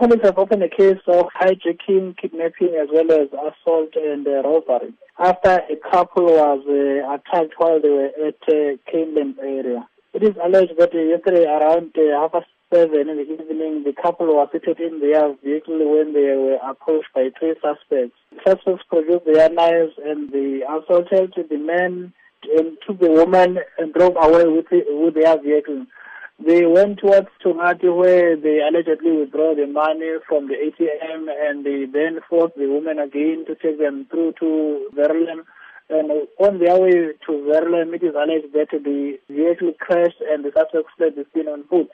Police have opened a case of hijacking, kidnapping, as well as assault and uh, robbery after a couple was uh, attacked while they were at uh, Canelands area. It is alleged that yesterday around uh, half past seven in the evening, the couple was seated in their vehicle when they were approached by three suspects. The suspects produced their knives and they assaulted the men and took the woman and drove away with, the, with their vehicle. They went towards Tongati where they allegedly withdraw the money from the ATM and they then forced the woman again to take them through to Verulam. And on their way to Verulam, it is alleged that the vehicle crashed and the suspects fled the scene on foot.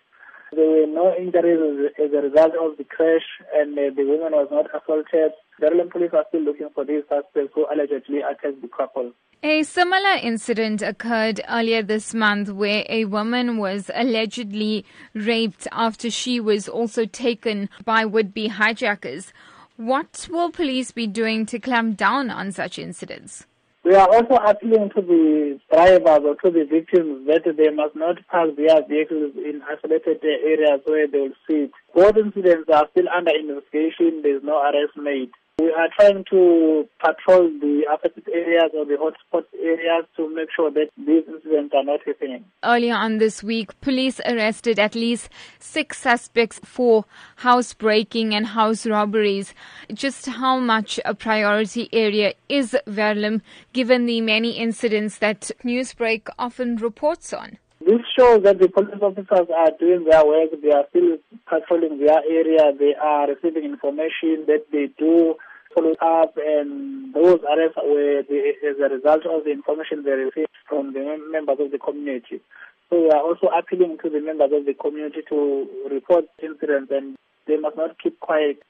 There were no injuries as a result of the crash and the woman was not assaulted. Verulam police are still looking for these suspects who allegedly attacked the couple. A similar incident occurred earlier this month where a woman was allegedly raped after she was also taken by would be hijackers. What will police be doing to clamp down on such incidents? We are also appealing to the drivers or to the victims that they must not park their vehicles in isolated areas where they will sit. Both incidents are still under investigation. There is no arrest made. We are trying to patrol the affected areas or the hotspot areas to make sure that these incidents are not happening. Earlier on this week, police arrested at least six suspects for housebreaking and house robberies. Just how much a priority area is Verulam given the many incidents that Newsbreak often reports on? This shows that the police officers are doing their work. They are still patrolling their area. They are receiving information that they do follow up, and those arrests were the, as a result of the information they received from the members of the community. So we are also appealing to the members of the community to report incidents, and they must not keep quiet.